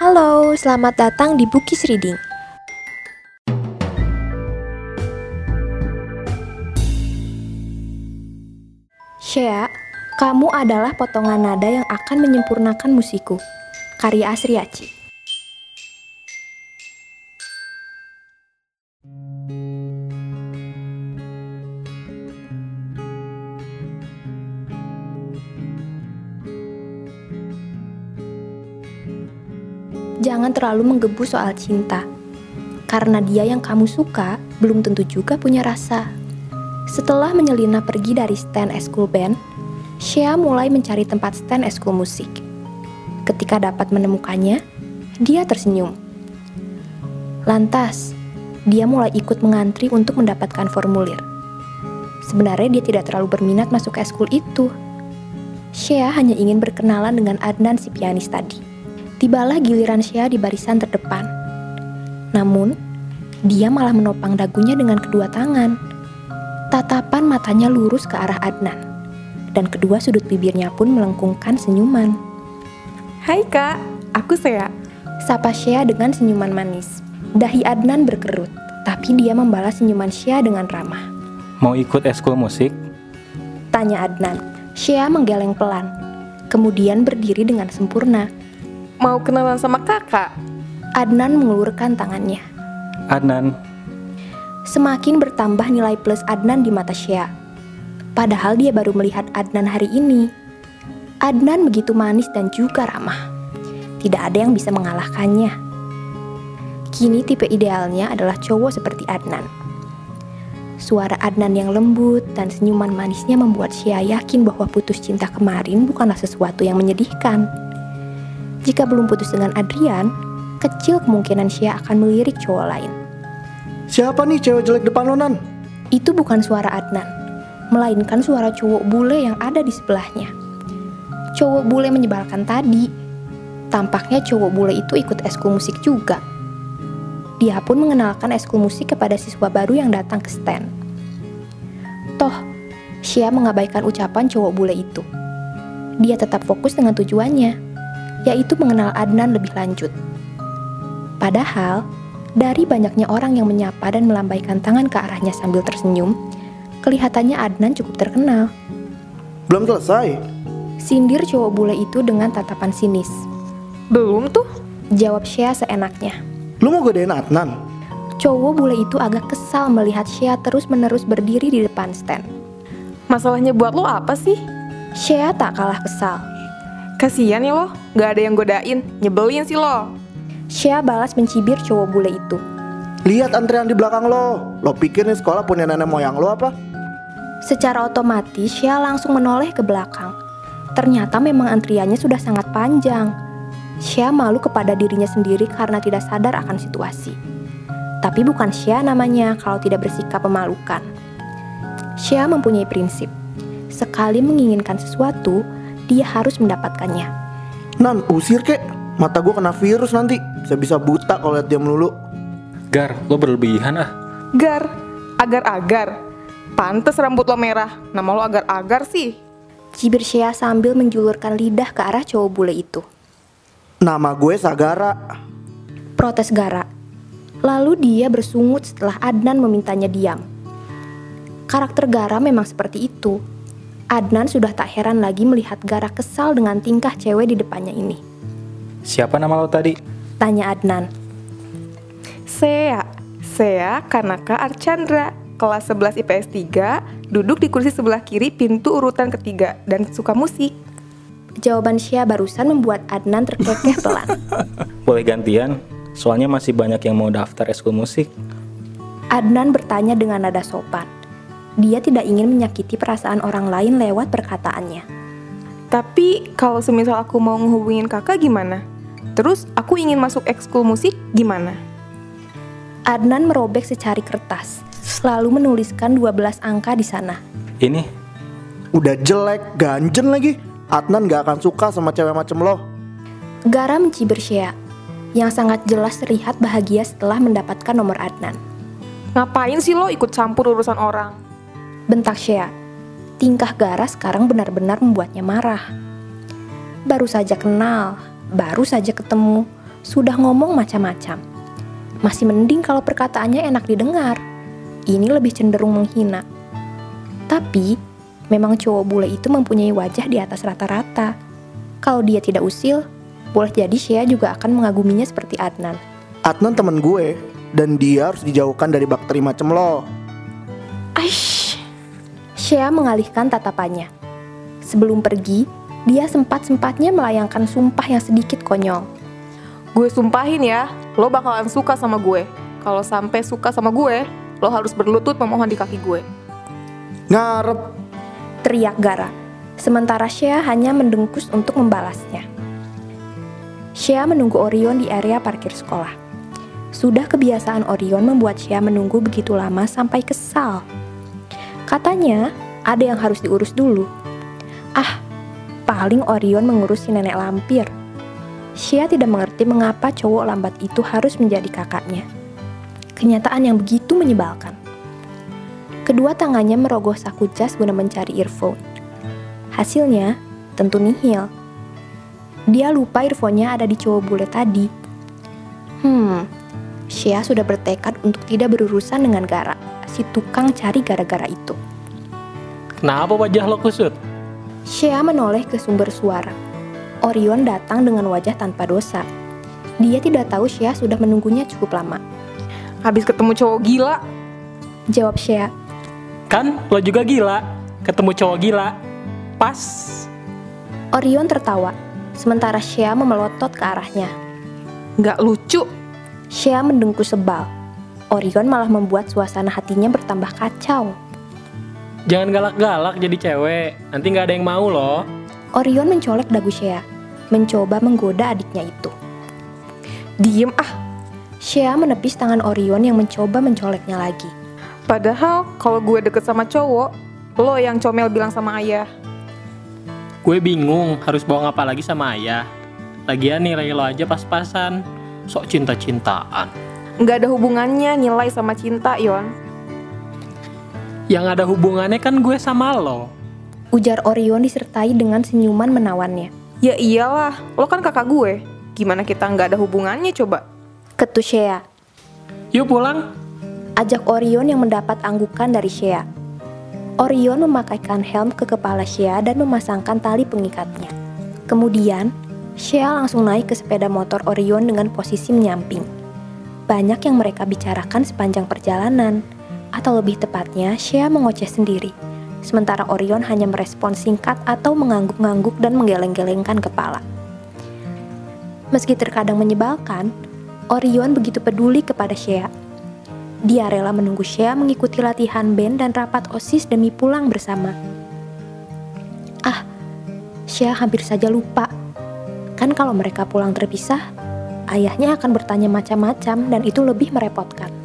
Halo, selamat datang di Bukis Reading. Shea, kamu adalah potongan nada yang akan menyempurnakan musikku. Karya Asriaci. Jangan terlalu menggebu soal cinta. Karena dia yang kamu suka belum tentu juga punya rasa. Setelah menyelinap pergi dari stand eskul band, Shea mulai mencari tempat stand eskul musik. Ketika dapat menemukannya, dia tersenyum. Lantas, dia mulai ikut mengantri untuk mendapatkan formulir. Sebenarnya dia tidak terlalu berminat masuk eskul itu. Shea hanya ingin berkenalan dengan Adnan si pianis tadi. Tibalah giliran Shea di barisan terdepan. Namun, dia malah menopang dagunya dengan kedua tangan. Tatapan matanya lurus ke arah Adnan, dan kedua sudut bibirnya pun melengkungkan senyuman. Hai kak, aku Sea. Sapa Shea dengan senyuman manis. Dahi Adnan berkerut, tapi dia membalas senyuman Shea dengan ramah. Mau ikut eskul musik? Tanya Adnan. Shea menggeleng pelan, kemudian berdiri dengan sempurna. Mau kenalan sama kakak? Adnan mengulurkan tangannya. Adnan, Semakin bertambah nilai plus Adnan di mata Shea. Padahal dia baru melihat Adnan hari ini. Adnan begitu manis dan juga ramah. Tidak ada yang bisa mengalahkannya. Kini tipe idealnya adalah cowok seperti Adnan. Suara Adnan yang lembut dan senyuman manisnya membuat Shea yakin bahwa putus cinta kemarin bukanlah sesuatu yang menyedihkan. Jika belum putus dengan Adrian, kecil kemungkinan Shea akan melirik cowok lain. Siapa nih cewek jelek depan lo, Nan? Itu bukan suara Adnan, melainkan suara cowok bule yang ada di sebelahnya. Cowok bule menyebalkan tadi. Tampaknya cowok bule itu ikut eskul musik juga. Dia pun mengenalkan eskul musik kepada siswa baru yang datang ke stand. Toh, Shea mengabaikan ucapan cowok bule itu. Dia tetap fokus dengan tujuannya, yaitu mengenal Adnan lebih lanjut. Padahal, dari banyaknya orang yang menyapa dan melambaikan tangan ke arahnya sambil tersenyum, kelihatannya Adnan cukup terkenal. Belum selesai. Sindir cowok bule itu dengan tatapan sinis. Belum tuh. Jawab Shea seenaknya. Lu mau godain Adnan? Cowok bule itu agak kesal melihat Shea terus-menerus berdiri di depan stand. Masalahnya buat lo apa sih? Shea tak kalah kesal. Kasian ya lo, gak ada yang godain, nyebelin sih lo. Shea balas mencibir cowok bule itu. Lihat antrean di belakang lo. Lo pikir nih sekolah punya nenek moyang lo apa? Secara otomatis Shea langsung menoleh ke belakang. Ternyata memang antriannya sudah sangat panjang. Shea malu kepada dirinya sendiri karena tidak sadar akan situasi. Tapi bukan Shea namanya kalau tidak bersikap memalukan. Shea mempunyai prinsip. Sekali menginginkan sesuatu, dia harus mendapatkannya. Nan, usir kek. Mata gue kena virus nanti. Bisa bisa buta kalau lihat dia melulu. Gar, lo berlebihan ah. Gar, agar-agar. Pantes rambut lo merah, nama lo agar-agar sih. Cibir Shea sambil menjulurkan lidah ke arah cowok bule itu. Nama gue Sagara. Protes Gara. Lalu dia bersungut setelah Adnan memintanya diam. Karakter Gara memang seperti itu. Adnan sudah tak heran lagi melihat Gara kesal dengan tingkah cewek di depannya ini. Siapa nama lo tadi? Tanya Adnan. Sea, Sea Kanaka Archandra, kelas 11 IPS 3, duduk di kursi sebelah kiri pintu urutan ketiga dan suka musik. Jawaban Shea barusan membuat Adnan terkekeh pelan. Boleh gantian? Soalnya masih banyak yang mau daftar eskul musik. Adnan bertanya dengan nada sopan. Dia tidak ingin menyakiti perasaan orang lain lewat perkataannya. Tapi kalau semisal aku mau ngehubungin kakak gimana? Terus aku ingin masuk ekskul musik gimana? Adnan merobek secari kertas, lalu menuliskan 12 angka di sana. Ini, Udah jelek, ganjen lagi. Adnan gak akan suka sama cewek macem lo. Gara mencibir Shea, yang sangat jelas terlihat bahagia setelah mendapatkan nomor Adnan. Ngapain sih lo ikut campur urusan orang? Bentak Shea. Tingkah Gara sekarang benar-benar membuatnya marah. Baru saja kenal, baru saja ketemu, sudah ngomong macam-macam. Masih mending kalau perkataannya enak didengar. Ini lebih cenderung menghina. Tapi, memang cowok bule itu mempunyai wajah di atas rata-rata. Kalau dia tidak usil, boleh jadi Shea juga akan mengaguminya seperti Adnan. Adnan temen gue dan dia harus dijauhkan dari bakteri macem lo. Shea mengalihkan tatapannya. Sebelum pergi, dia sempat-sempatnya melayangkan sumpah yang sedikit konyol. Gue sumpahin ya, lo bakalan suka sama gue. Kalau sampai suka sama gue, lo harus berlutut memohon di kaki gue. Ngarep. Teriak Gara. Sementara Shea hanya mendengkus untuk membalasnya. Shea menunggu Orion di area parkir sekolah. Sudah kebiasaan Orion membuat Shea menunggu begitu lama sampai kesal. Katanya, ada yang harus diurus dulu. Ah, paling Orion mengurus si nenek lampir. Shea tidak mengerti mengapa cowok lambat itu harus menjadi kakaknya. Kenyataan yang begitu menyebalkan. Kedua tangannya merogoh saku jas guna mencari earphone. Hasilnya, tentu nihil. Dia lupa earphone-nya ada di cowok bule tadi. Hmm, Shea sudah bertekad untuk tidak berurusan dengan Gara, si tukang cari gara-gara itu. Kenapa wajah lo kusut? Shea menoleh ke sumber suara. Orion datang dengan wajah tanpa dosa. Dia tidak tahu Shea sudah menunggunya cukup lama. Habis ketemu cowok gila, Jawab Shea, Kan lo juga gila, ketemu cowok gila. Pas. Orion tertawa, sementara Shea memelotot ke arahnya. nggak lucu. Shea mendengkus sebal. Orion malah membuat suasana hatinya bertambah kacau. Jangan galak-galak jadi cewek, nanti nggak ada yang mau loh. Orion mencolek dagu Shea, mencoba menggoda adiknya itu. Diem ah, Shea menepis tangan Orion yang mencoba mencoleknya lagi. padahal kalau gue deket sama cowok, lo yang comel bilang sama ayah. Gue bingung harus bohong apa lagi sama ayah. Lagian nilai lo aja pas-pasan, sok cinta-cintaan. Nggak ada hubungannya nilai sama cinta, Yon. Yang ada hubungannya kan gue sama lo. Ujar Orion disertai dengan senyuman menawannya. Ya iyalah, lo kan kakak gue. Gimana kita nggak ada hubungannya coba? Ketu Shea, Yuk pulang. ajak Orion yang mendapat anggukan dari Shea. Orion memakaikan helm ke kepala Shea dan memasangkan tali pengikatnya. Kemudian, Shea langsung naik ke sepeda motor Orion dengan posisi menyamping. Banyak yang mereka bicarakan sepanjang perjalanan, atau lebih tepatnya Shea mengoceh sendiri, sementara Orion hanya merespon singkat atau mengangguk-ngangguk dan menggeleng-gelengkan kepala. Meski terkadang menyebalkan, Orion begitu peduli kepada Shea. Dia rela menunggu Shea mengikuti latihan band dan rapat OSIS demi pulang bersama. Ah, Shea hampir saja lupa. Kan kalau mereka pulang terpisah, ayahnya akan bertanya macam-macam dan itu lebih merepotkan.